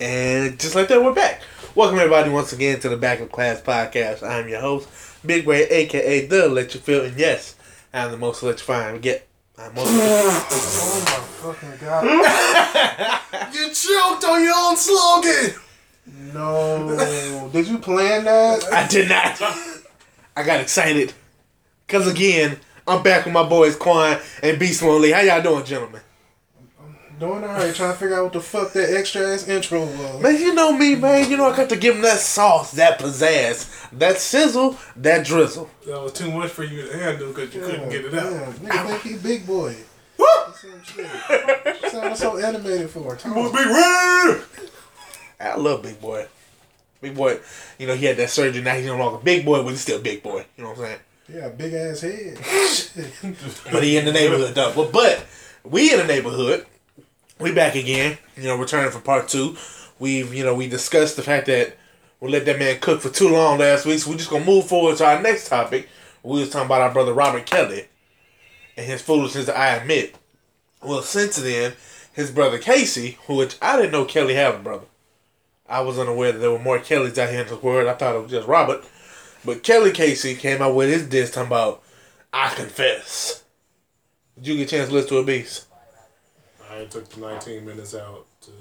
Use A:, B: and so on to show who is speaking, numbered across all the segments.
A: And just like that, we're back. Welcome everybody once again to the Back of Class podcast. I'm your host, Big Ray, aka the Let You Feel, and yes, I'm the most electrifying. Get I'm most
B: Oh my fucking god. you choked on your own slogan! No. Did you plan that?
A: I did not. I got excited. Cause again, I'm back with my boys Quan and Beast One Lee. How y'all doing, gentlemen?
B: Doing alright, trying to figure out what the fuck that extra ass intro was.
A: Man, you know me, man. You know I got to give them that sauce, that pizzazz, that sizzle, that drizzle.
C: That was too much for you to handle because you couldn't get it out.
B: Yeah, nigga think he big boy.
C: Woo!
B: Some shit. Sounded so animated for. Talk.
C: Big boy.
A: I love Big Boy. Big Boy, you know, he had that surgery. Now he's no longer Big Boy, but he's still Big Boy. You know what I'm saying?
B: Yeah, big ass head.
A: But he in the neighborhood, though. But, but we in the neighborhood. We back again. You know, returning for part two. We've, you know, we discussed the fact that we let that man cook for too long last week. So we're just to move forward to our next topic. We was talking about our brother Robert Kelly and his foolishness, I admit. Well, since then, his brother Casey, who which I didn't know Kelly had a brother. I was unaware that there were more Kellys out here in the world. I thought it was just Robert. But Kelly Casey came out with his diss talking about, I confess. Did you get a chance to listen to a beast?
C: I took the 19 minutes out to.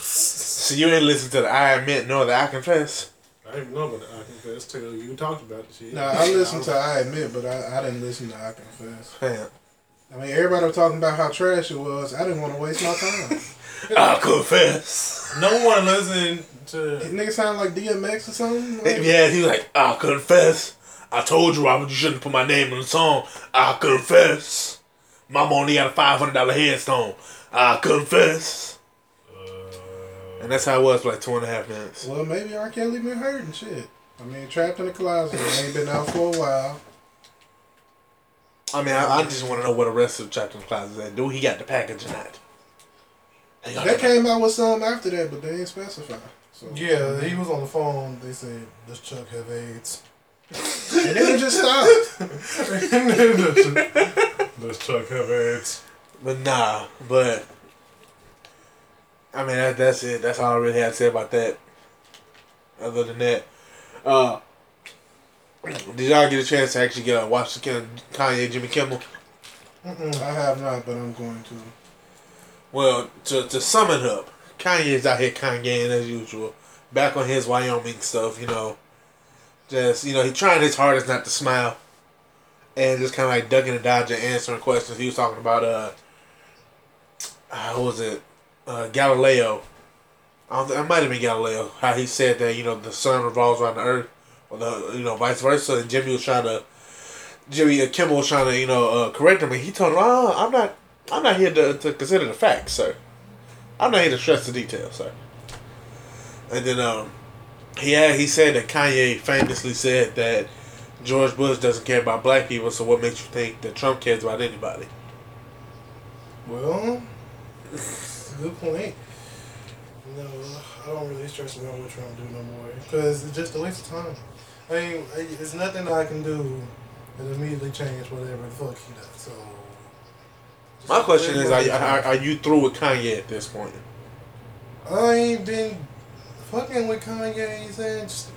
A: So you ain't listen to the I admit nor the I confess.
C: I didn't know about it. I confess till you talked about the shit.
B: Nah, I listened to I admit, but I, I didn't listen to I confess.
A: Man,
B: I mean, everybody was talking about how trash it was. I didn't want to waste my time.
A: I confess.
C: No one listened to.
B: Nigga sound like DMX or something. Like,
A: Yeah, he was like, I confess. I told you, Robert, you shouldn't put my name in the song. I confess. Mama only got a five hundred dollar headstone. I confess. Uh, and that's how it was for like two and a half minutes.
B: Well, maybe R. Kelly been hurting shit. I mean, trapped in the closet. ain't been out for a while.
A: I mean, I, I just want to know what the rest of Trapped in the Closet is at. Do he got the package or not? He
B: They came out with some after that, but they ain't specify. So
D: Yeah, he was on the phone. They said, "Does Chuck have AIDS?"
B: and then it just stopped.
C: Does Chuck have AIDS?
A: But nah, but I mean that, that's it. That's all I really had to say about that. Other than that, uh, did y'all get a chance to actually get a watch the Ken- Kanye Jimmy Kimmel?
B: I have not, but I'm going to.
A: Well, to to sum it up, Kanye's out here Kanyeing as usual, back on his Wyoming stuff. You know, just you know he trying his hardest not to smile, and just kind of like ducking and dodging, answering questions. He was talking about uh, uh was it, uh, Galileo. I might have been Galileo. How he said that you know the sun revolves around the earth, or the you know vice versa. And Jimmy was trying to, Jimmy uh, Kimmel was trying to you know uh, correct him, and he told him, "Oh, I'm not, I'm not here to, to consider the facts, sir. I'm not here to stress the details, sir." And then um, he had, he said that Kanye famously said that George Bush doesn't care about black people. So what makes you think that Trump cares about anybody?
D: Well, good point. No, I don't really stress about what Trump do no more because it's just a waste of time. I mean, it's nothing I can do that immediately change whatever the fuck he does. So.
A: My question is, are, you- are, are you through with Kanye at this point?
D: I ain't been fucking with Kanye since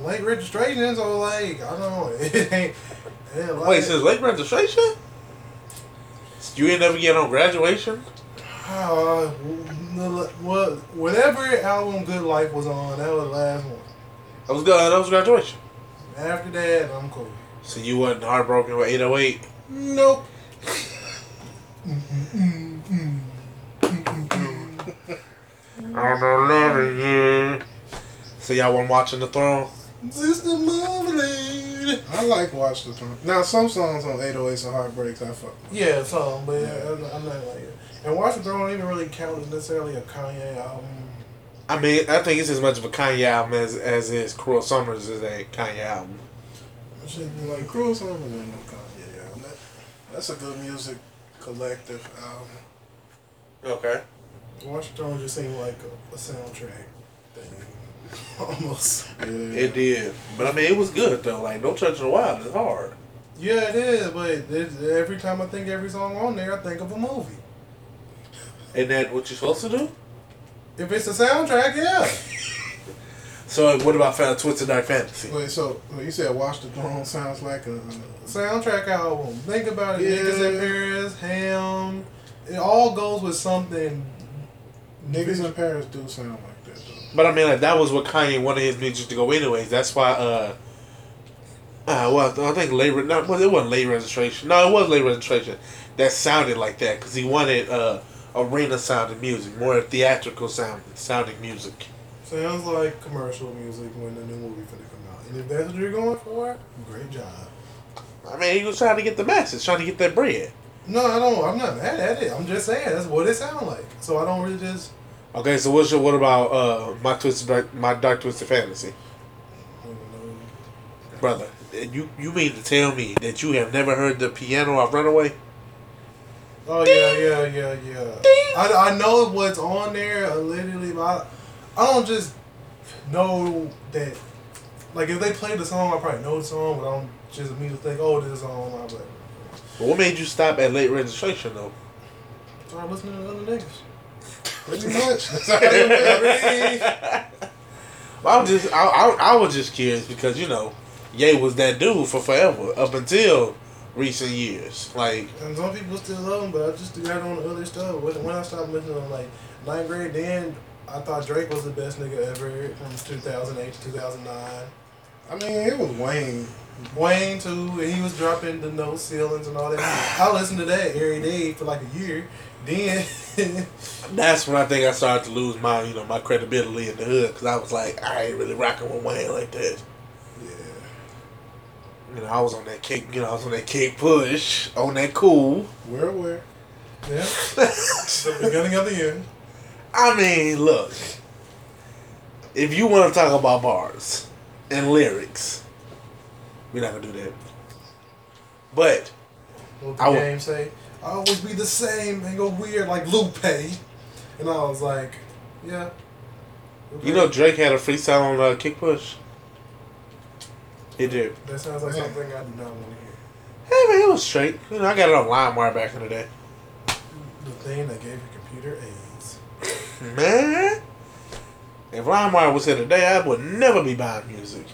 D: late registration, so like I don't know. It ain't. It ain't like,
A: Wait, since late registration? You ain't never get on graduation?
D: Uh, whatever album Good Life was on, that was the last one.
A: That was good. That was graduation.
D: After that, I'm cool.
A: So you wasn't heartbroken with 808?
D: Nope.
A: I'm not loving you. So y'all wasn't watching the throne?
D: Sister Marmalade.
B: I like Watch the Throne. Now, some songs on 808s and Heartbreaks, I fuck with.
D: Yeah, some, but yeah, I'm, I'm not like it. And Watch the Throne don't even really count as necessarily a Kanye album.
A: I mean, I think it's as much of a Kanye album as as is Cruel Summers is a Kanye album.
D: Shit,
B: Like,
D: like,
B: Cruel Summer ain't no Kanye album. That, that's a good music collective album.
A: Okay.
D: Watch the Throne just seemed like a, a soundtrack thing. Almost.
B: Yeah.
A: It did. But I mean, it was good though. Like, No Church in the Wild It's hard.
D: Yeah, it is, but every time I think every song on there, I think of a movie.
A: Ain't that what you're supposed to do?
D: If it's a soundtrack, yeah.
A: So what about Fan Twisted Dark Fantasy?
B: Wait, so you said Watch the Throne sounds like a.
D: Soundtrack album. Think about it.
B: Yeah.
D: Niggas in Paris, Ham. It all goes with something.
B: Niggas in Paris do sound like.
A: But I mean, like that was what Kanye wanted his music to go anyways. That's why. uh uh, well, I think late. re- No, well, it wasn't late registration. No, it was late registration. That sounded like that because he wanted uh, arena sounding music, more theatrical sound sounding music.
D: Sounds like commercial music when the new movie finna come out. And if that's what you're going for, great job.
A: I mean, he was trying to get the message, trying to get that bread.
D: No, I don't. I'm not mad at it. I'm just saying that's what it sounded like. So I don't really just.
A: Okay, so what's your what about uh my twisted dark, my dark twisted fantasy,
D: I don't know.
A: brother? You you mean to tell me that you have never heard the piano of Runaway?
D: Oh yeah, yeah, yeah, yeah. I, I know what's on there. uh, Literally, but I, I don't just know that. Like if they play the song, I probably know the song, but I don't just immediately think, oh, this song. I'm like,
A: what made you stop at late registration though?
D: start listening to other niggas.
B: Pretty much.
A: I'm just I, I I was just curious because you know, Ye was that dude for forever up until recent years. Like
D: And some people still love him, but I just got on the other stuff. When, I stopped listening him, like ninth grade, then I thought Drake was the best nigga ever from 2008 to 2009.
B: I mean, it was Wayne.
D: Wayne too, and he was dropping the no ceilings and all that. I listened to that every day for like a year. Then
A: that's when I think I started to lose my you know my credibility in the hood because I was like I ain't really rocking with Wayne like that.
B: Yeah.
A: You know I was on that kick you know I was on that kick push on that cool.
B: Where, where?
D: yeah, the beginning of the end.
A: I mean look, if you want to talk about bars and lyrics, we're not gonna do that. But
D: What the
A: I
D: game say? I always be the same and go weird like Lupe. And I was like, yeah.
A: you know Drake had a freestyle on uh, kick push. He did.
D: that sounds like
B: Yeah.
D: something I do not want to hear.
A: Hey man, it was straight. You know I got it on LimeWire back in the day.
D: The thing that gave your computer AIDS.
A: Man, if LimeWire was here today, I would never be buying music.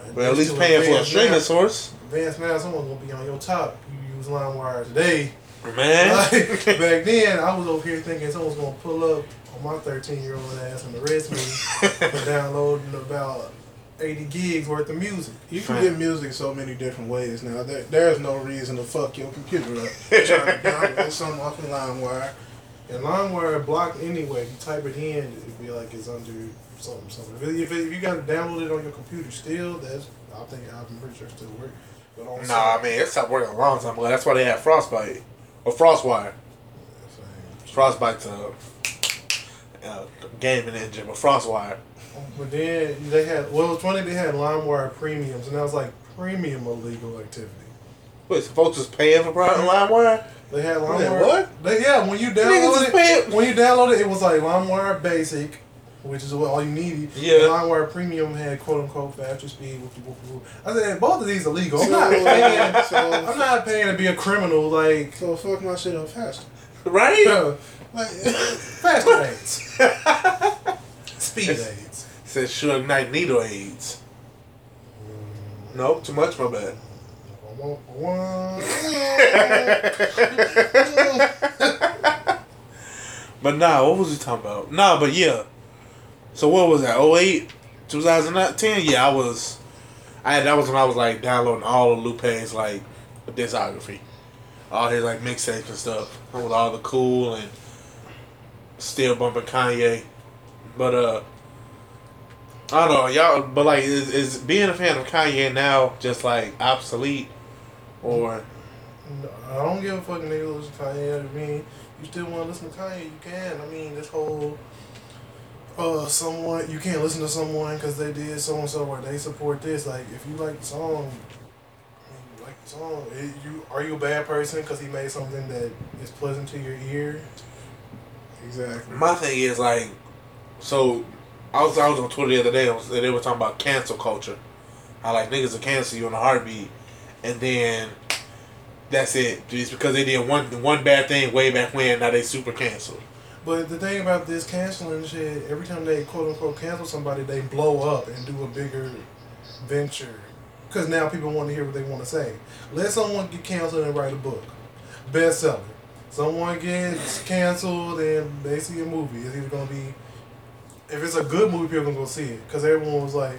D: Alright,
A: Well, at least
D: too
A: paying for a streaming
D: now.
A: source.
D: Advanced now, someone's gonna be on your top. You use LimeWire today.
A: Man,
D: Like, back then, I was over here thinking someone's gonna pull up on my 13 year old ass and arrest me for downloading about 80 gigs worth of music.
B: You can get music so many different ways now. There, there's no reason to fuck your computer up trying to download something off of LimeWire.
D: And LimeWire blocked anyway. If you type it in, it'd be like it's under something, something. If, it, if, it, if you got to download it on your computer still, that's I think I'm pretty sure it still work. But on
A: nah, man, it stopped working a long time ago. That's why they had Frostbite or Frostwire. Frostbite's a uh, gaming engine, but Frostwire.
D: But then they had well, it's funny they had LimeWire premiums, and that was like premium illegal activity.
A: Wait, so folks was paying for LimeWire?
D: They had LimeWire.
B: what?
D: They, yeah, when you
A: Niggas
D: download it,
A: paying.
D: when you download it, it was like LimeWire Basic, which is what all you needed.
A: Yeah.
D: And LimeWire Premium had quote unquote faster speed. Whoop, whoop, whoop. I said both of these illegal. I'm not paying.
B: so,
D: I'm not paying to be a criminal. Like
B: so fuck my shit up faster.
A: Right?
D: uh,
B: Like,
D: faster aids, speed aids.
A: Said Suge Knight needle AIDS. Nope, too much, my bad. But nah, what was he talking about? Nah, but yeah. So what was that? 08? 2010? Yeah, I was. I that was when I was like downloading all of Lupe's like discography, all his like mixtapes and stuff. With all the cool and still bumping Kanye, but uh, I don't know y'all. But like, is is being a fan of Kanye now just like obsolete, or
D: I don't give a fuck nigga listen to Kanye. I mean, you still want to listen to Kanye, you can. I mean, this whole uh someone you can't listen to someone because they did so and so or they support this. Like, if you like the song, I mean, you like the song. It, you are you a bad person because he made something that is pleasant to your ear?
B: exactly.
A: My thing is like, so I was I was on Twitter the other day and they were talking about cancel culture. How like niggas will cancel you in a heartbeat, and then that's it. Just because they did one one bad thing way back when, now they super canceled.
D: But the thing about this canceling shit, every time they quote unquote cancel somebody, they blow up and do a bigger venture. Because now people want to hear what they want to say. Let someone get canceled and write a book. Bestseller. Someone gets canceled and they see a movie. It's either going to be, if it's a good movie, people going to go see it. Because everyone was like,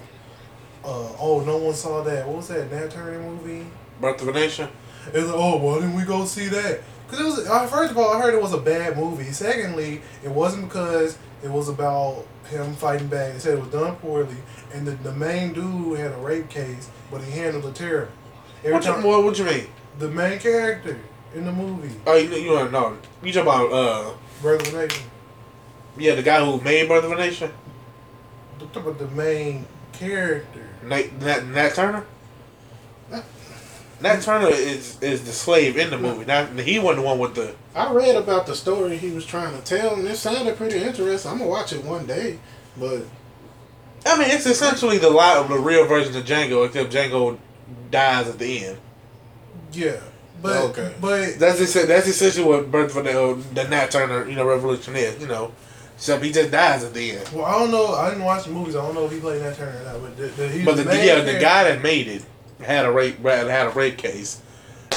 D: uh, oh, no one saw that. What was that? Nat Turner movie?
A: Birth of a Nation.
D: It's like, oh, why didn't we go see that? Because it was, uh, first of all, I heard it was a bad movie. Secondly, it wasn't because it was about him fighting back. They said it was done poorly, and the, the main dude had a rape case, but he handled it terrible. Every
A: What you, what, what you mean?
D: the main character in the movie,
A: Oh, you, you don't know. You talking about, uh,
D: Brother of the Nation,
A: yeah, the guy who made Birth of a Nation?
D: About the main character.
A: Nat, Nat, Nat Turner? Nat Turner is is the slave in the movie. Not he wasn't the one with the.
B: I read about the story he was trying to tell, and it sounded pretty interesting. I'm gonna watch it one day, but
A: I mean, it's essentially the lot of the real version of Django, except Django dies at the end.
D: Yeah, but
B: Okay.
D: but
A: That's that's essentially what Birth of the, the Nat Turner you know revolution is. You know, except he just dies at the end.
D: well, I don't know. I didn't watch the movies. I don't know if he played that Turner or not. But the, the, he
A: But the,
D: main
A: yeah, the guy that made it had a rape had a rape case,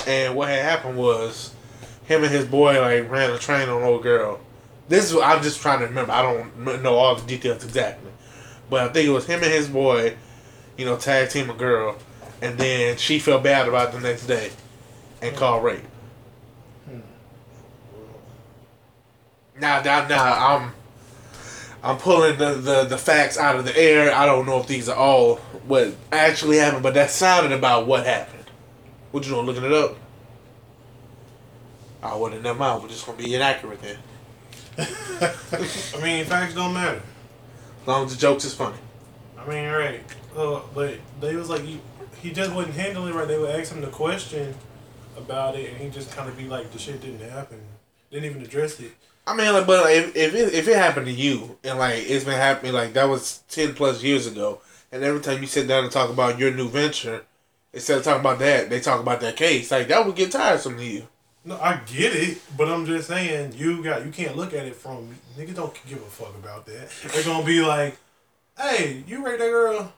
A: and what had happened was him and his boy like ran a train on an old girl. This is I'm just trying to remember. I don't know all the details exactly, but I think it was him and his boy, you know, tag team a girl, and then she felt bad about it the next day, and called rape. Now, now, now, I'm I'm pulling the, the, the facts out of the air. I don't know if these are all what actually happened, but that sounded about what happened. What you doing, looking it up? I wouldn't, never mind. We're just going to be inaccurate then.
D: I mean, facts don't matter.
A: As long as the jokes is funny.
D: I mean, right. Uh, but they was like, he, he just wouldn't handle it right. They would ask him the question about it, and he just kind of be like, the shit didn't happen. Didn't even address it.
A: I mean, like, but like, if if it, if it happened to you and like it's been happening like that was ten plus years ago, and every time you sit down and talk about your new venture, instead of talking about that, they talk about that case. Like that would get tiresome to you.
D: No, I get it, but I'm just saying you got you can't look at it from niggas don't give a fuck about that. They're gonna be like, "Hey, you rate that girl."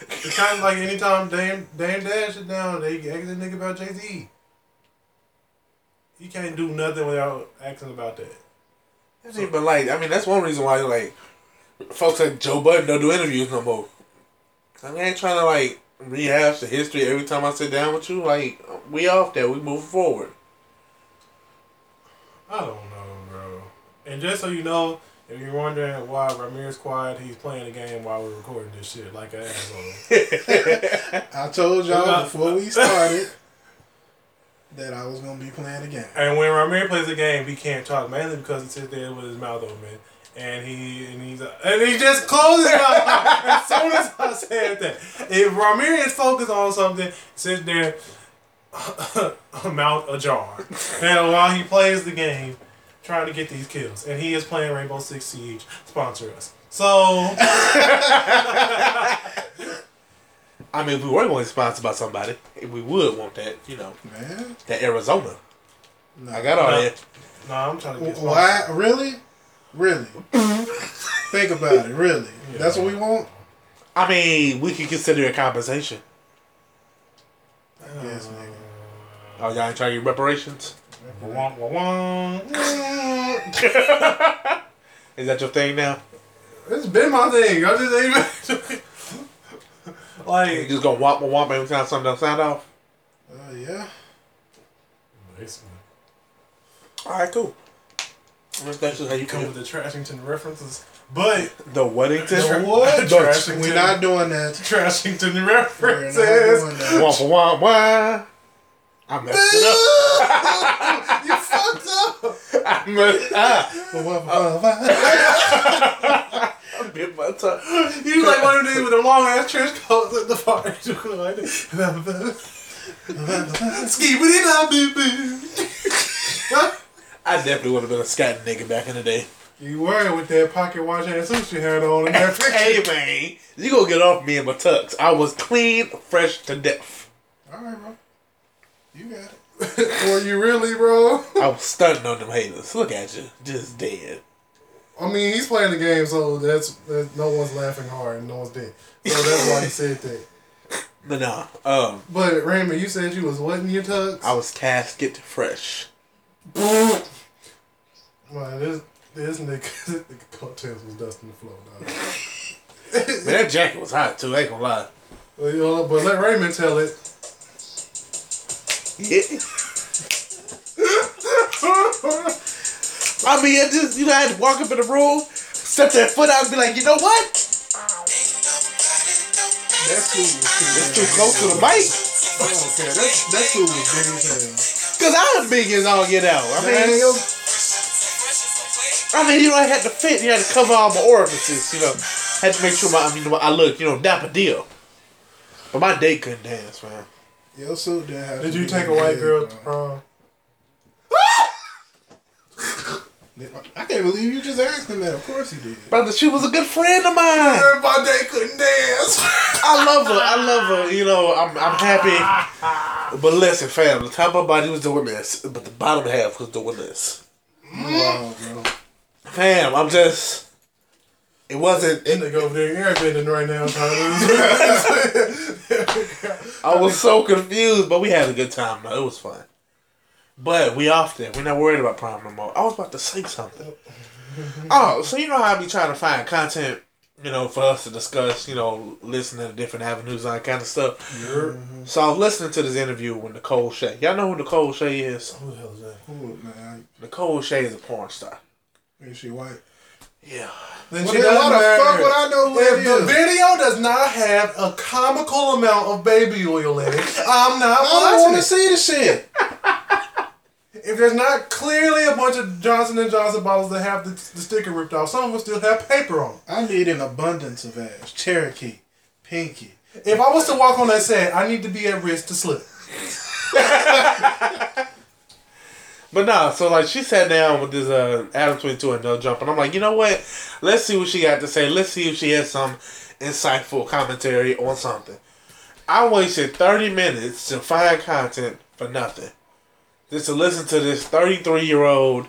D: it's kind of like anytime Dame Dame Dash is down, they ask that nigga about Jay Z. You can't do nothing without asking about that.
A: I mean, but like, I mean, that's one reason why like folks like Joe Budden don't do interviews no more. I mean, I ain't trying to like rehash the history every time I sit down with you. Like, we off there, we moving forward.
D: I don't know, bro. And just so you know, if you're wondering why Ramirez quiet, he's playing a game while we're recording this shit like an asshole.
B: I told y'all before we started that I was gonna be playing a game.
D: And when Ramirez plays a game, he can't talk mainly because he sits there with his mouth open, and he and he's and he just closes his mouth as soon as I said that. If Ramirez focused on something, sits there, mouth ajar, and while he plays the game, trying to get these kills, and he is playing Rainbow Six Siege. Sponsor us. So
A: I mean, if we were going to sponsor by somebody, we would want that, you know,
B: Man,
A: that Arizona.
B: no.
A: I got all
D: No.
A: that.
D: no, I'm trying to get sponsored.
B: Why? Really? Really? Think about it. Really? That's what we want.
A: I mean, we could consider it compensation.
B: Yes, nigga.
A: Oh, y'all ain't trying to get reparations?
D: Wah, wah, wah.
A: Is that your thing now?
D: It's been my thing. I just ain't
A: You
D: like.
A: just gonna whop whop every time something don't sound off?
B: Uh, yeah. Nice one.
A: Alright, cool. That's that's just how you
D: You come
A: come
D: with the Trashington references, but
A: The Weddington?
B: The what?
D: Trashington.
B: We're not doing that.
D: Trashington references.
B: doing that.
A: Wah, wah, wah. I messed it up.
D: you fucked up.
A: I messed up. Bit my tongue.
D: Uh, you like one of these with a long ass trench coat at the Skibidi da boo boo.
A: I definitely would have been a scat nigga back in the day.
D: You were with that pocket watch and you had on in that picture.
A: Hey man, you gonna get off me and my tux. I was clean, fresh to death.
B: All right, bro. You got it.
D: Were you really, bro?
A: I was stunting on them haters. Look at you, just dead.
D: I mean, he's playing the game, so that's, that no one's laughing hard and no one's dead. So that's why he said that.
A: But nah, um,
D: But Raymond, you said you was what in your tux?
A: I was casket fresh.
D: Man, this this nigga, nigga coattails was dusting the floor. Dog.
A: Man, that jacket was hot too. I ain't gonna lie.
D: But, you know, but let Raymond tell it.
A: Yeah. I mean, I just you know, I had to walk up in the room, step that foot out, and be like, you know what?
B: That suit was
A: It's
B: too
A: too close to the mic.
B: I don't care. That, that suit was big as hell.
A: Cause I'm big as all get out. I mean,
B: Damn.
A: I mean, you know, I had to fit. You had to cover all my orifices. You know, had to make sure my, I mean, I look, you know, dapper deal. But my date couldn't dance, man.
B: Your suit didn't have
D: Did
B: to
D: you
B: be
D: take a
B: big,
D: white girl
B: bro.
D: to prom?
B: I can't believe you just asked him that. Of course he did.
A: Brother, she was a good friend of mine.
D: Day couldn't dance.
A: I love her. I love her. You know, I'm, I'm happy. But listen, fam, the top of my body was doing this, but the bottom half was doing this.
B: Wow, bro.
A: Fam, I'm just. It wasn't.
D: That nigga over there airbending right now.
A: I was so confused, but we had a good time though. It was fun. But we off there. We're not worried about prom no more. I was about to say something. Oh, so you know how I be trying to find content, you know, for us to discuss, you know, listening to different avenues and that kind of stuff. Mm-hmm. So I was listening to this interview with Nicole Shea. Y'all know who Nicole Shea is?
D: Who the hell is that?
B: Cool, man.
A: Nicole Shea is a porn star.
B: Is she white?
A: Yeah.
D: Then
B: Well,
D: she
B: then why the
D: matter.
B: fuck would I know who
D: If
B: that
D: the
B: is?
D: video does not have a comical amount of baby oil in it, I'm not
B: I don't
D: watching
B: want to see the shit.
D: If there's not clearly a bunch of Johnson and Johnson bottles that have the, the sticker ripped off, some of them still have paper on.
B: I need an abundance of ass. Cherokee, Pinky.
D: If I was to walk on that set, I need to be at risk to slip.
A: But nah, so like she sat down with this uh Adam twenty two and no jump, and I'm like, you know what? Let's see what she got to say. Let's see if she has some insightful commentary on something. I wasted thirty minutes to find content for nothing. Just to listen to this thirty three year old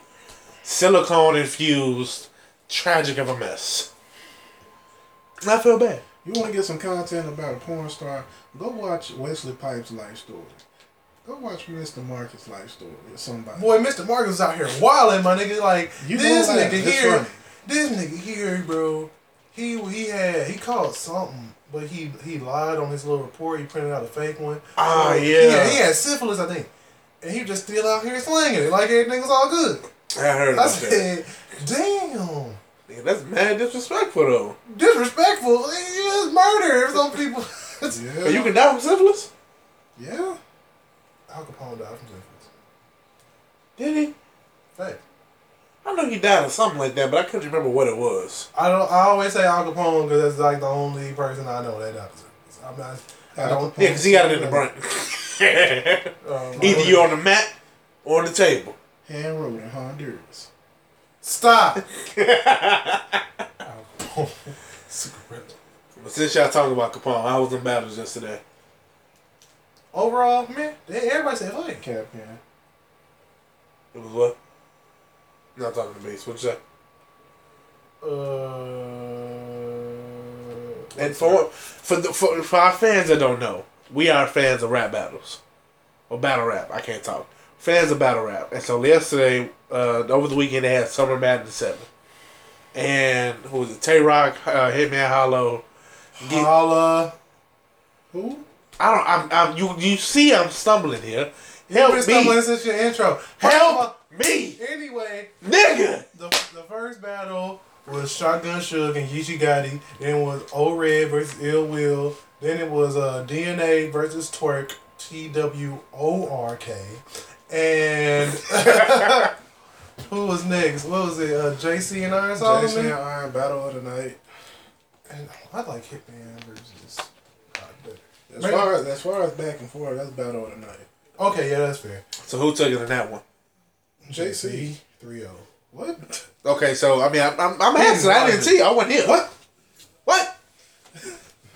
A: silicone infused tragic of a mess. And I feel bad.
B: You want to get some content about a porn star? Go watch Wesley Pipes' life story. Go watch Mr. Marcus' life story or somebody.
D: Boy, Mr. Marcus is out here wilding, my nigga. Like
B: You
D: this nigga
B: It's
D: here,
B: funny.
D: this nigga here, bro. He he had he called something, but he he lied on his little report. He printed out a fake one.
A: Ah,
D: He
A: yeah.
D: had, he had syphilis, I think, and he just still out here slinging it like everything was all good.
A: I heard
D: I
A: about that.
D: said, damn.
A: Yeah, that's mad disrespectful though.
D: Disrespectful. It's murder. Some people.
B: Yeah.
A: You can die from syphilis?
B: yeah.
D: Al Capone died from syphilis.
A: Did he?
D: Fact.
A: I know he died of something like that, but I couldn't remember what it was.
D: I don't. I always say Al Capone because that's like the only person I know that died of syphilis. I'm not. I don't.
A: Yeah, because he got it in the brain.
D: Um,
A: Either you're on the mat or on the table.
B: Hand rolled in Honduras.
D: Stop.
A: But since y'all talking about Capone, I was in battles yesterday.
D: Overall, man, they- everybody said fight.
B: Cap can.
A: It was what? Not talking to base. What'd you say?
D: Uh,
A: And for for, the, for for our fans that don't know, we are fans of rap battles or battle rap. I can't talk. Fans of battle rap. And so yesterday, uh, over the weekend, they had Summer Madness seven, and who was it? Tay Rock, uh, Hitman Hollow. Get-
D: Holla.
B: Who?
A: I don't. I'm. I'm. You. You see, I'm stumbling here.
D: You've
A: Help
D: been
A: me.
D: stumbling since your intro. Of
A: Help me,
D: Anyway,
A: nigga.
D: the, the first battle was Shotgun Suge and Geechi Gotti. Then it was O Red versus Ill Will. Then it was uh, DNA versus Twork. T W O R K. And who was next? What was it? Uh, JC and Iron
B: J C and
D: Solomon.
B: Iron Battle of the Night.
D: And I like Hitman versus. God,
B: As
D: Man.
B: far as as far as back and forth, that's Battle of the Night.
D: Okay, yeah, that's fair.
A: So who took it in that one?
B: JC.
D: 3 0.
B: What?
A: Okay, so I mean, I'm. I'm, I'm asking. I didn't see. you. I wasn't here. What? What?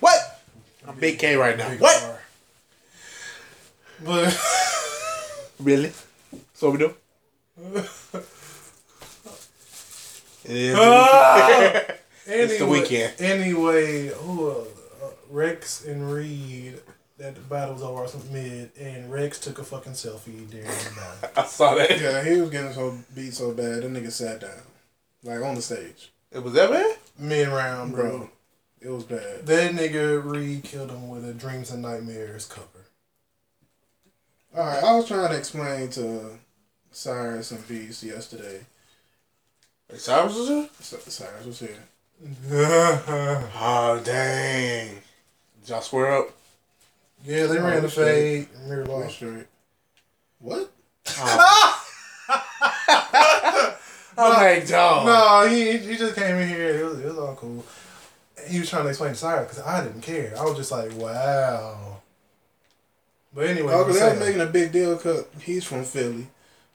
A: What? I'm Big K right now. What?
D: But
A: Really? So we do?
D: Ah!
A: It's the weekend.
D: Anyway, who uh, uh, Rex and Reed that the battle was over some mid, and Rex took a fucking selfie during the battle.
A: I saw that.
B: Yeah, he was getting so beat so bad, that nigga sat down. Like on the stage.
A: It was that bad?
D: Mid round, bro.
B: Bro. It was bad.
D: That nigga Reed killed him with a Dreams and Nightmares cover.
B: Alright, I was trying to explain to Cyrus and Beast yesterday.
A: Like Cyrus was here?
B: Cyrus was here.
A: Oh dang! Did y'all square up?
D: Yeah, they
B: Oh,
D: ran the fade. Mirror lost.
B: straight. What? Oh.
A: I'm like, dog.
D: No, he he just came in here. It was, it was all cool. He was trying to explain to Cyrus because I didn't care. I was just like, wow. But anyway,
B: Oh, they was making a big deal because he's from Philly.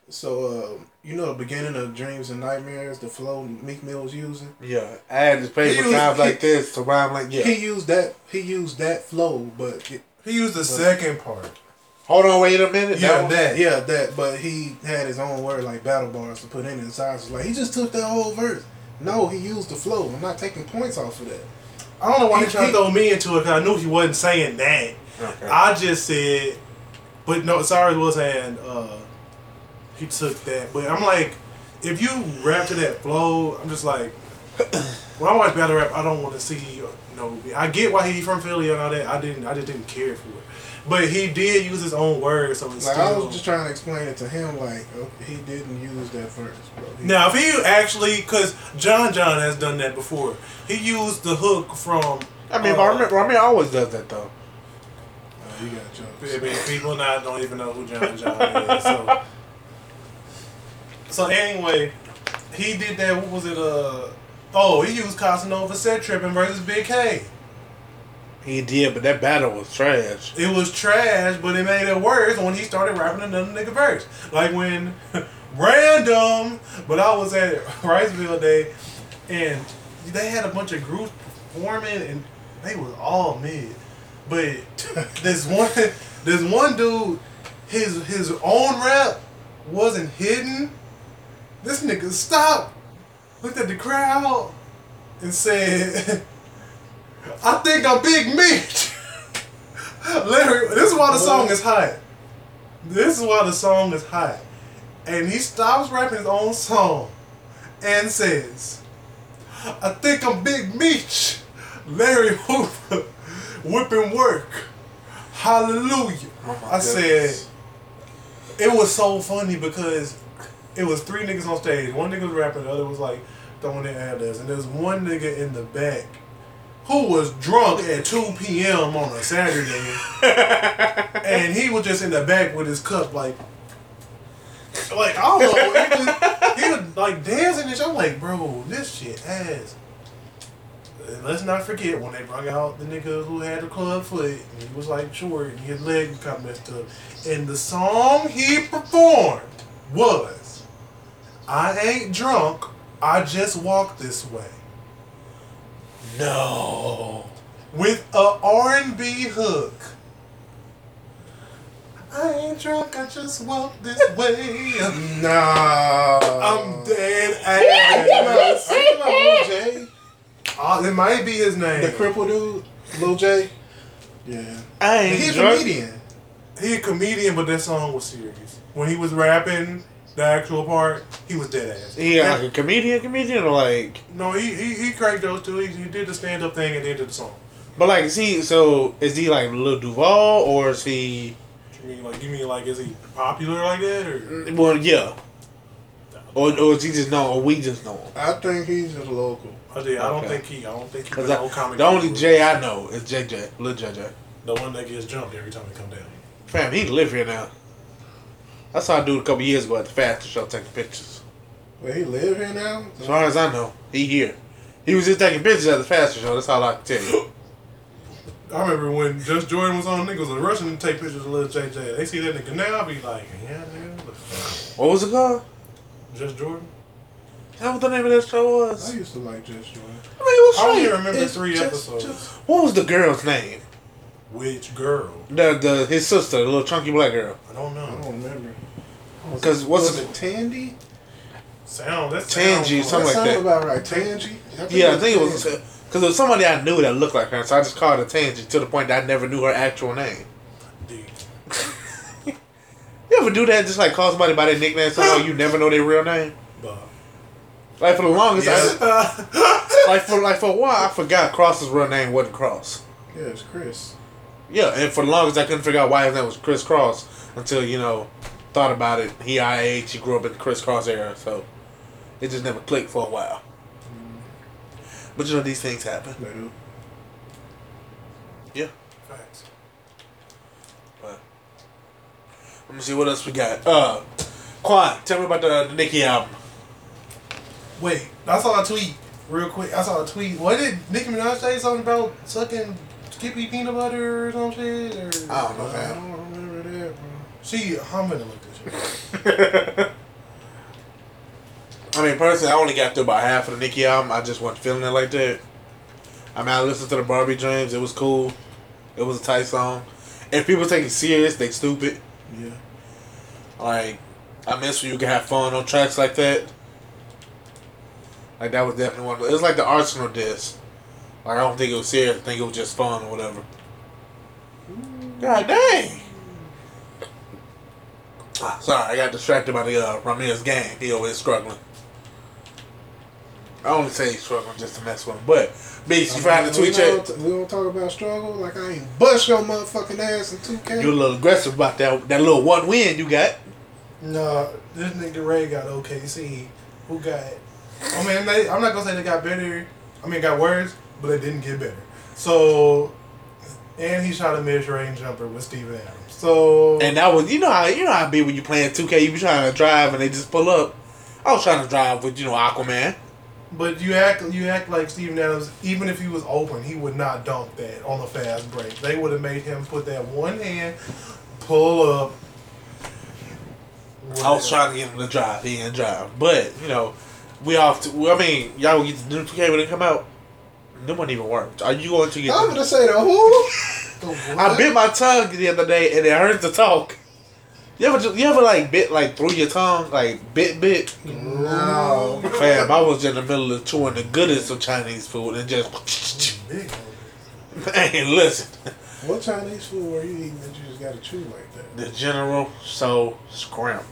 B: So, uh, you know the beginning of Dreams and Nightmares, the flow Meek Mill was using?
A: Yeah, I had to pay
B: He
A: for times like this to rhyme like yeah.
B: He used that he used that flow, but it,
D: he used the second part.
A: Hold on, wait a minute.
D: Yeah,
A: one?
D: that.
B: yeah, that but he had his own word like battle bars to put in and Cyrus was like he just took that whole verse. No, he used the flow. I'm not taking points off of that.
D: I don't know why he,
B: He-
D: tried
B: he-
D: to throw me into it because I knew he wasn't saying that.
A: Okay.
D: I just said, but no, Cyrus was saying uh, he took that. But I'm like, if you rap to that flow, I'm just like, when I watch battle rap, I don't want to see you know. I get why he from Philly and all that. I didn't. I just didn't care for it. But he did use his own words, so it's
B: Like
D: still.
B: I was just trying to explain it to him like okay, he didn't use that verse, bro. He,
D: Now, if he actually, because John John has done that before, he used the hook from.
A: I mean,
D: uh,
A: Ramen, Ramen always does that though.
B: uh, you got jokes.
D: I mean, people now don't even know who John John is. So, so anyway, he did that. What was it? Uh, oh, he used Casanova set tripping versus Big K.
A: He did, but that battle was trash.
D: It was trash, but it made it worse when he started rapping another nigga verse. Like when random, but I was at Riceville Day, and they had a bunch of groups performing, and they was all mid. But this one, this one dude, his his own rap wasn't hidden. This nigga stopped, looked at the crowd, and said, "I think I'm Big Meech." Literally, this is why the song is hot. This is why the song is hot. And he stops rapping his own song and says, I think I'm Big Meech. Larry Hoover, whipping work. Hallelujah. Oh I said, it was so funny because it was three niggas on stage. One nigga was rapping, the other was like throwing their ad libs. And there's one nigga in the back who was drunk at 2 p.m. on a Saturday. and he was just in the back with his cup, like, like, I don't know. He was, he was like dancing and shit. I'm like, bro, this shit ass. And let's not forget when they brought out the nigga who had the club foot and he was like short and his leg got messed up. And the song he performed was I ain't drunk, I just walk this way.
A: No.
D: With a R&B hook. I ain't drunk, I just walk this way.
B: no.
D: I'm dead
B: I
D: ass.
B: think about Lil J,
D: Uh, it might be his name.
B: the cripple dude, Lil J. Yeah.
A: I ain't
B: He's a comedian.
D: He a comedian, but that song was serious. When he was rapping the actual part, he was dead ass.
A: He uh, like a comedian, comedian, or like,
D: No, he he, he cracked those two. He, he did the stand up thing and then did the song.
A: but like, is he? So is he like Lil Duval, or is he?
D: You mean like you mean like is he popular like that or?
A: Mm, well, yeah. Or, or is he just know, or we just know him?
B: I think he's just local.
D: I, did, I don't think he. I don't think he.
A: Cause
D: was
A: I,
D: no comic
A: the only
D: book.
A: J I know is JJ, Lil JJ.
D: the one that gets jumped every time he come down.
A: Fam, he live here now. I saw a dude a couple years ago at the fashion show taking pictures.
B: Where he live here now?
A: As far as I know, he here. He was just taking pictures at the fashion show. That's all I can tell you.
D: I remember when Just Jordan was on, niggas was rushing to take pictures of Lil JJ. They see that nigga now, I be like, yeah, nigga, look,
A: What was it called?
D: Just Jordan.
A: Is that what the name of that show was?
B: I used to like Just Jordan.
A: I mean, it was
D: I don't even remember
B: It's
D: three
B: just-
D: episodes.
B: just-
A: What was the girl's name?
D: Which girl?
A: The the his sister, the little chunky black girl.
D: I don't know.
B: I don't remember.
A: Because what's
B: was
A: it?
B: it Tandy?
D: Sound that's
A: Tangy,
D: sound-
A: something like
B: sounds
A: that.
B: about right. Tangy.
A: Yeah, I think it was because it was somebody I knew that looked like her, so I just called her Tangy to the point that I never knew her actual name.
D: Dude.
A: You ever do that? Just like call somebody by their nickname, so you never know their real name.
D: Bob.
A: Like for the longest,
D: Yeah.
A: I, like for like for a while, I forgot Cross's real name wasn't Cross.
B: Yeah, it's Chris.
A: Yeah, and for the longest, I couldn't figure out why his name was Chris Cross until you know thought about it. He IH, he grew up in the Kris Kross era, so it just never clicked for a while. But you know these things happen.
B: They do.
A: Yeah.
D: Facts.
A: But let me see what else we got. Uh, Quan, tell me about the, the Nicki album.
D: Wait, I saw a tweet real quick. I saw a tweet. What did Nicki Minaj say something about sucking Skippy peanut butter or some shit? Or
A: I don't know,
B: I don't remember that, bro.
D: she, I'm gonna look
A: I mean, personally, I only got through about half of the Nicki album. I just wasn't feeling it like that. I mean, I listened to the Barbie Dreams. It was cool. It was a tight song. If people take it serious, they stupid.
B: Yeah.
A: Like, I miss when you can have fun on tracks like that. Like, that was definitely one. It was like the Arsenal disc. Like, I don't think it was serious. I think it was just fun or whatever. Mm. God dang. Ah, sorry, I got distracted by the uh, Ramirez gang. He over here struggling. I only say he's struggling just to mess with him. But, Beast, you found the
B: we
A: tweet check?
B: we don't talk about struggle. Like I ain't bust your motherfucking ass in 2K.
A: You're a little aggressive about that, that little one win you got.
D: No, this nigga Ray got OKC. Who got? I mean, they, I'm not gonna say they got better. I mean, got worse, but they didn't get better. So, and he shot a mid-range jumper with Steven Adams. So,
A: And that was you know how you know how it be when you playing two K, you be trying to drive and they just pull up. I was trying to drive with, you know, Aquaman.
D: but you act you act like Steven Adams. Even if he was open, he would not dunk that on a fast break. They would have made him put that one hand, pull up.
A: I was trying to get him to drive, he didn't drive. But, you know, we off to I mean, y'all will get the new two K when it come out. Them wouldn't even work. Are you going to get
B: I'm gonna say the who? The
A: I bit my tongue the other day and it hurts to talk. You ever you ever like bit like through your tongue like bit bit?
B: No.
A: Fam, I was in the middle of chewing the goodest of Chinese food and just hey listen.
B: What Chinese food were you eating that you just gotta chew like that?
A: The General Tso Scrimp.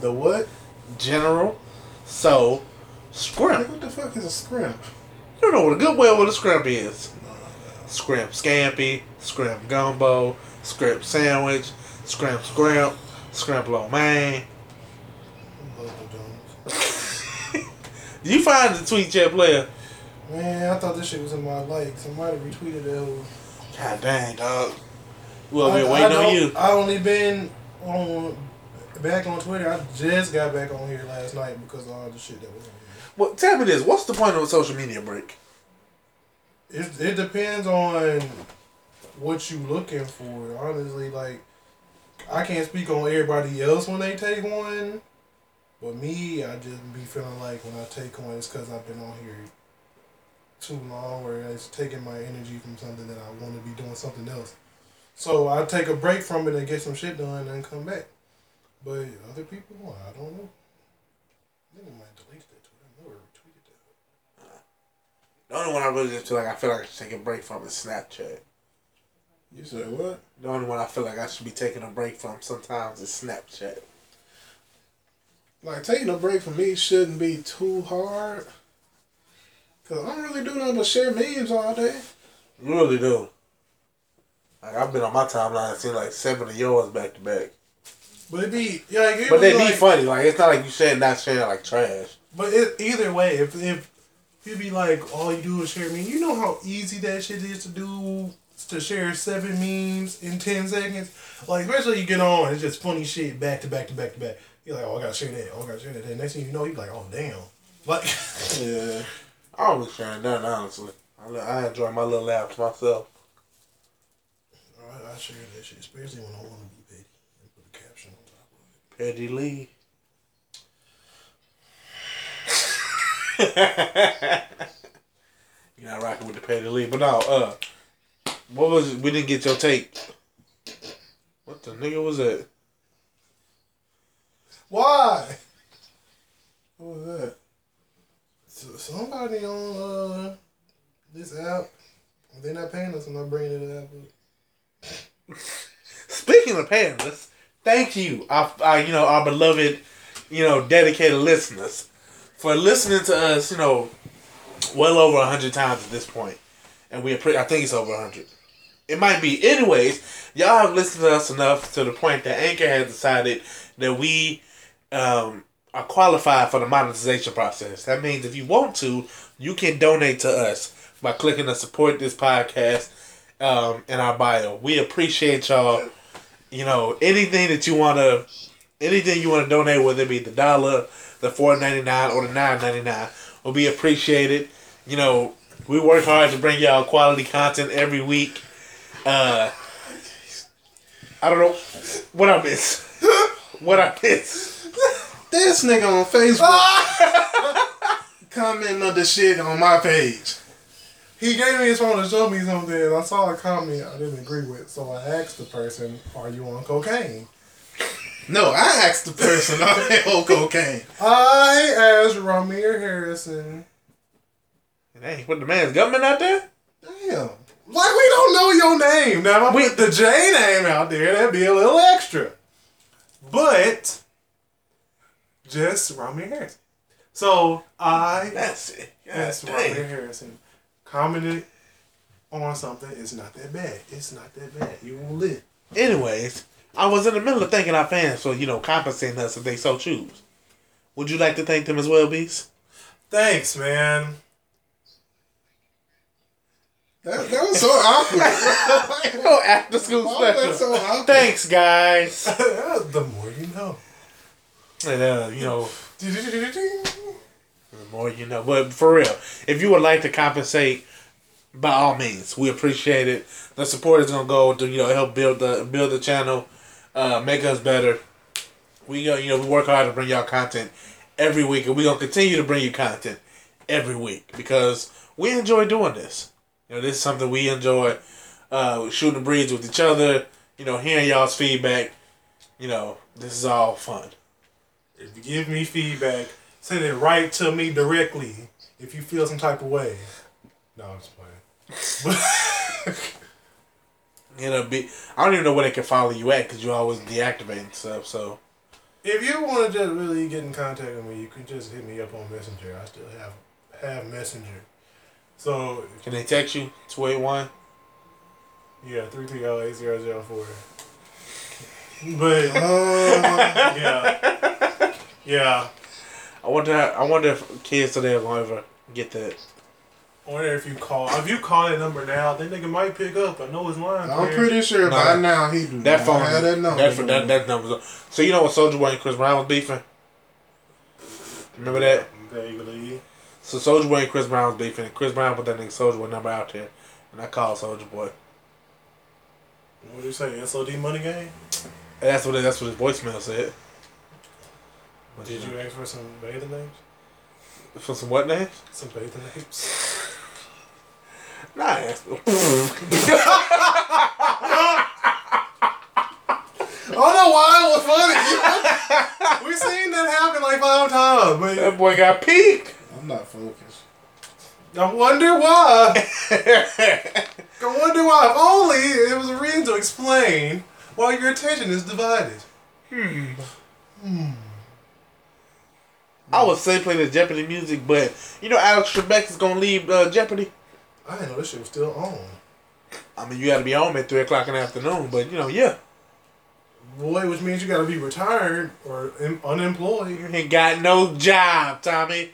B: The what?
A: General
B: Tso
A: Scrimp.
B: what the fuck is a scrimp?
A: You don't know what a good way what a scrimp is. Scrimp scampi, scrimp gumbo, scrimp sandwich, scrimp scrimp, scrimp lo mein.
D: Both of them.
A: Do you find the tweet chat player?
D: Man, I thought this shit was in my likes. Somebody retweeted it.
A: God dang, dog. Well,
D: I,
A: been
D: I
A: on you.
D: I only been on back on Twitter. I just got back on here last night because of all the shit that was on
A: Well, tell me this: What's the point of a social media break?
D: It, it depends on what you looking for. Honestly, like I can't speak on everybody else when they take one, but me, I just be feeling like when I take one, it's because I've been on here too long, or it's taking my energy from something that I want to be doing something else. So I take a break from it and get some shit done and come back. But other people, I don't know. Think might delete that tweet. I never retweeted that.
A: The only one I really just feel like I feel like I should take a break from is Snapchat.
B: You said what?
A: The only one I feel like I should be taking a break from sometimes is Snapchat.
B: Like taking a break for me shouldn't be too hard. Cause I don't really do nothing but share memes all day.
A: You really do. Like I've been on my timeline, and seen like seven of yours back to back.
D: But it be yeah, like, it
A: But they
D: was
A: be funny. Like it's not like you saying not sharing like trash.
D: But it, either way, if if you be like all you do is share memes, you know how easy that shit is to do to share seven memes in ten seconds. Like especially you get on, it's just funny shit back to back to back to back. You're like, oh, I gotta share that. Oh, I gotta share that. Then next thing you know, you're like, oh, damn. Like,
B: Yeah.
A: I be sharing nothing honestly. I, I enjoy my little laughs myself.
D: I, I share that shit, especially when I want to be petty and put a caption on top of
A: Petty Lee. You're not rocking with the Petty Lee, but no. Uh, what was it? We didn't get your take. What the nigga was that?
D: Why?
B: What was that?
D: So- Somebody on uh, this app, they're not paying us. I'm not bringing it that.
A: Speaking of paying us, thank you, our, our you know our beloved, you know dedicated listeners, for listening to us. You know, well over a hundred times at this point, and we I think it's over a hundred. It might be. Anyways, y'all have listened to us enough to the point that Anchor has decided that we um, are qualified for the monetization process. That means if you want to, you can donate to us by clicking the support this podcast um, in our bio. We appreciate y'all. You know, anything that you want to, anything you want to donate, whether it be the dollar, the four ninety nine, or the nine ninety nine, will be appreciated. You know, we work hard to bring y'all quality content every week. Uh, I don't know what I miss. What I miss.
B: This nigga on Facebook commenting on the shit on my page.
D: he gave me his phone to show me something, and I saw a comment I didn't agree with. So I asked the person, "Are you on cocaine?"
B: No, I asked the person on cocaine.
D: I asked Ramir Harrison.
A: Hey, put the man's government out there.
D: Damn. Like we don't know your name. Now if I put the J name out there, that'd be a little extra. But just Ramir Harrison. So I
A: That's it. God
D: asked
A: dang.
D: Ramir Harrison commented on something. It's not that bad. It's not that bad. You won't live.
A: Anyways, I was in the middle of thanking our fans for you know compensating us if they so choose. Would you like to thank them as well, Beast?
D: Thanks, man.
B: That, that was so awkward.
A: Oh, after school
B: Why was that
A: special.
B: so awkward?
A: Thanks, guys.
D: the more you know.
A: And, uh, you know, the more you know. But for real, if you would like to compensate, by all means, we appreciate it. The support is gonna go to you know help build the build the channel, uh, make us better. We go, you know, we work hard to bring y'all content every week, and we gonna continue to bring you content every week because we enjoy doing this. You know, this is something we enjoy. Uh, shooting the breeze with each other. You know, hearing y'all's feedback. You know, this is all fun.
D: If you give me feedback, send it right to me directly. If you feel some type of way. No, I'm just playing.
A: You know, be I don't even know where they can follow you at because you always deactivating stuff. So
D: If you want to just really get in contact with me, you can just hit me up on Messenger. I still have have Messenger. So
A: can they text you two eight one?
D: yeah, three three zero eight zero zero four. But
B: Uh,
D: yeah, yeah.
A: I wonder. I wonder if kids today are gonna ever get that.
D: I wonder if you call. If you call that number now, that nigga might pick up. I know his line.
B: I'm
D: clear.
B: pretty sure
A: Nah.
B: by now he do
A: That
B: not
A: phone.
B: have that number.
A: That, that, that number's So you know what Soulja Boy and Chris Brown was beefing? Remember that?
D: Vaguely.
A: So Soulja Boy and Chris Brown was beefing. And Chris Brown put that nigga Soulja Boy number out there, and I called Soulja Boy.
D: What do you say? SOD Money Gang?
A: And that's what that's what his voicemail said. But,
D: Did you ask for some bathing names?
A: for some what names?
D: Some bathing names.
A: Nah, I.
D: I don't know why it was funny. We've seen that happen like five times, but
A: that boy got peaked.
B: I'm not focused.
D: I wonder why. I wonder why. If only it was a reason to explain why your attention is divided. Hmm. Hmm.
A: I would say play the Jeopardy music, but you know Alex Trebek is gonna leave uh, Jeopardy.
D: I didn't know this shit was still on.
A: I mean, you got to be home at three o'clock in the afternoon, but you know, yeah,
D: Boy, which means you gotta be retired or in, unemployed.
A: you ain't got no job, Tommy.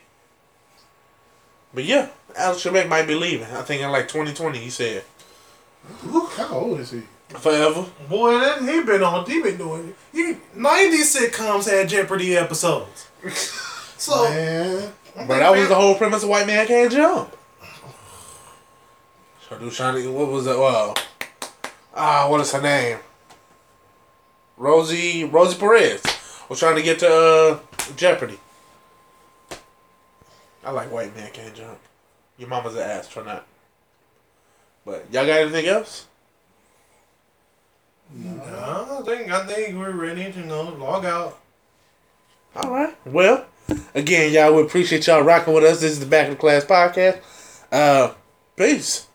A: But yeah, Alex Trebek might be leaving. I think in like 2020, he said
B: How old is he?
A: forever.
D: Boy, that, he been on. He been doing. He, 90s sitcoms had Jeopardy episodes. So
B: Man,
A: But that was the whole premise of White Man Can't Jump. So do trying to what was that? Well, ah, what is her name? Rosie Rosie Perez was trying to get to uh, Jeopardy. I like White Man Can't Jump. Your mama's an ass, try not. But y'all got anything else?
D: No, I think I think we're ready to you know log out.
A: All right. Well, again, y'all, we appreciate y'all rocking with us. This is the Back of the Class podcast. Uh, peace.